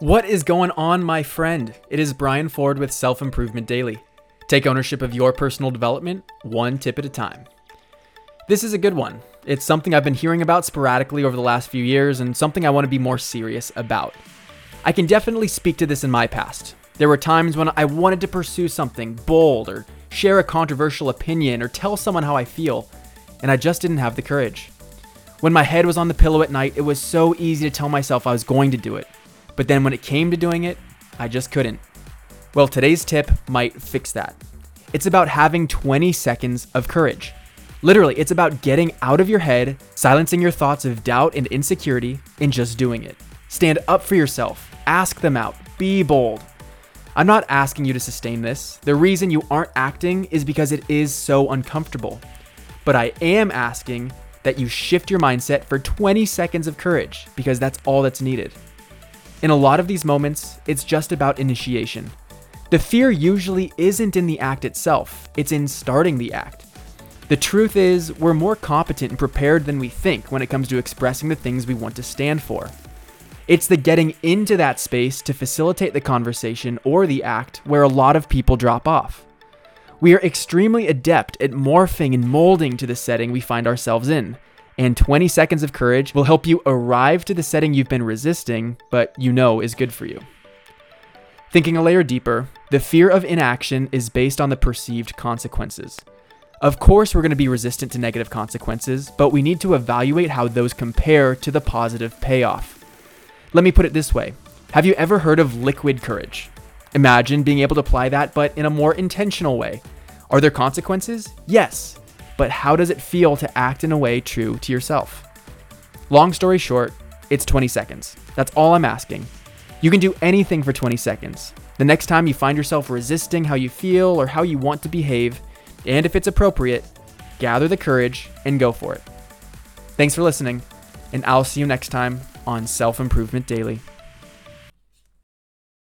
What is going on, my friend? It is Brian Ford with Self Improvement Daily. Take ownership of your personal development, one tip at a time. This is a good one. It's something I've been hearing about sporadically over the last few years and something I want to be more serious about. I can definitely speak to this in my past. There were times when I wanted to pursue something bold or share a controversial opinion or tell someone how I feel, and I just didn't have the courage. When my head was on the pillow at night, it was so easy to tell myself I was going to do it. But then when it came to doing it, I just couldn't. Well, today's tip might fix that. It's about having 20 seconds of courage. Literally, it's about getting out of your head, silencing your thoughts of doubt and insecurity, and just doing it. Stand up for yourself, ask them out, be bold. I'm not asking you to sustain this. The reason you aren't acting is because it is so uncomfortable. But I am asking that you shift your mindset for 20 seconds of courage because that's all that's needed. In a lot of these moments, it's just about initiation. The fear usually isn't in the act itself, it's in starting the act. The truth is, we're more competent and prepared than we think when it comes to expressing the things we want to stand for. It's the getting into that space to facilitate the conversation or the act where a lot of people drop off. We are extremely adept at morphing and molding to the setting we find ourselves in, and 20 seconds of courage will help you arrive to the setting you've been resisting, but you know is good for you. Thinking a layer deeper, the fear of inaction is based on the perceived consequences. Of course, we're going to be resistant to negative consequences, but we need to evaluate how those compare to the positive payoff. Let me put it this way Have you ever heard of liquid courage? Imagine being able to apply that, but in a more intentional way. Are there consequences? Yes. But how does it feel to act in a way true to yourself? Long story short, it's 20 seconds. That's all I'm asking. You can do anything for 20 seconds. The next time you find yourself resisting how you feel or how you want to behave, and if it's appropriate, gather the courage and go for it. Thanks for listening, and I'll see you next time on Self Improvement Daily.